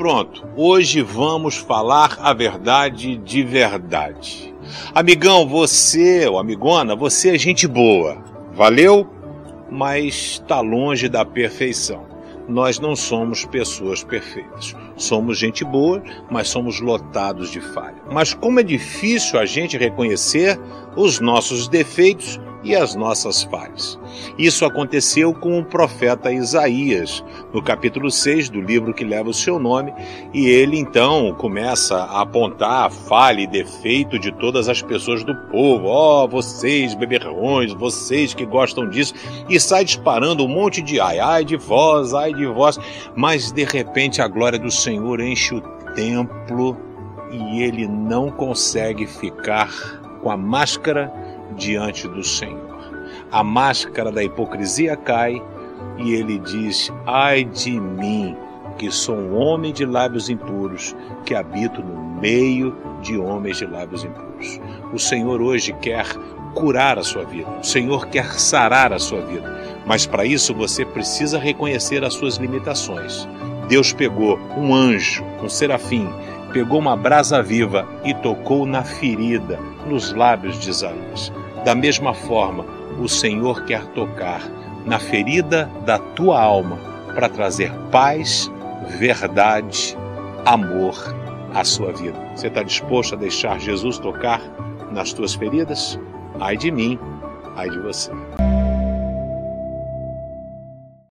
Pronto, hoje vamos falar a verdade de verdade. Amigão, você, ou amigona, você é gente boa. Valeu? Mas está longe da perfeição. Nós não somos pessoas perfeitas. Somos gente boa, mas somos lotados de falha. Mas como é difícil a gente reconhecer os nossos defeitos e as nossas falhas. Isso aconteceu com o profeta Isaías, no capítulo 6 do livro que leva o seu nome, e ele então começa a apontar a falha e defeito de todas as pessoas do povo. Ó, oh, vocês beberrões, vocês que gostam disso, e sai disparando um monte de ai, ai de vós, ai de vós, mas de repente a glória do Senhor enche o templo e ele não consegue ficar com a máscara diante do Senhor. A máscara da hipocrisia cai e ele diz: Ai de mim, que sou um homem de lábios impuros, que habito no meio de homens de lábios impuros. O Senhor hoje quer curar a sua vida, o Senhor quer sarar a sua vida, mas para isso você precisa reconhecer as suas limitações. Deus pegou um anjo, um serafim, pegou uma brasa viva e tocou na ferida, nos lábios de Isaías. Da mesma forma, o Senhor quer tocar na ferida da tua alma para trazer paz, verdade, amor à sua vida. Você está disposto a deixar Jesus tocar nas tuas feridas? Ai de mim, ai de você.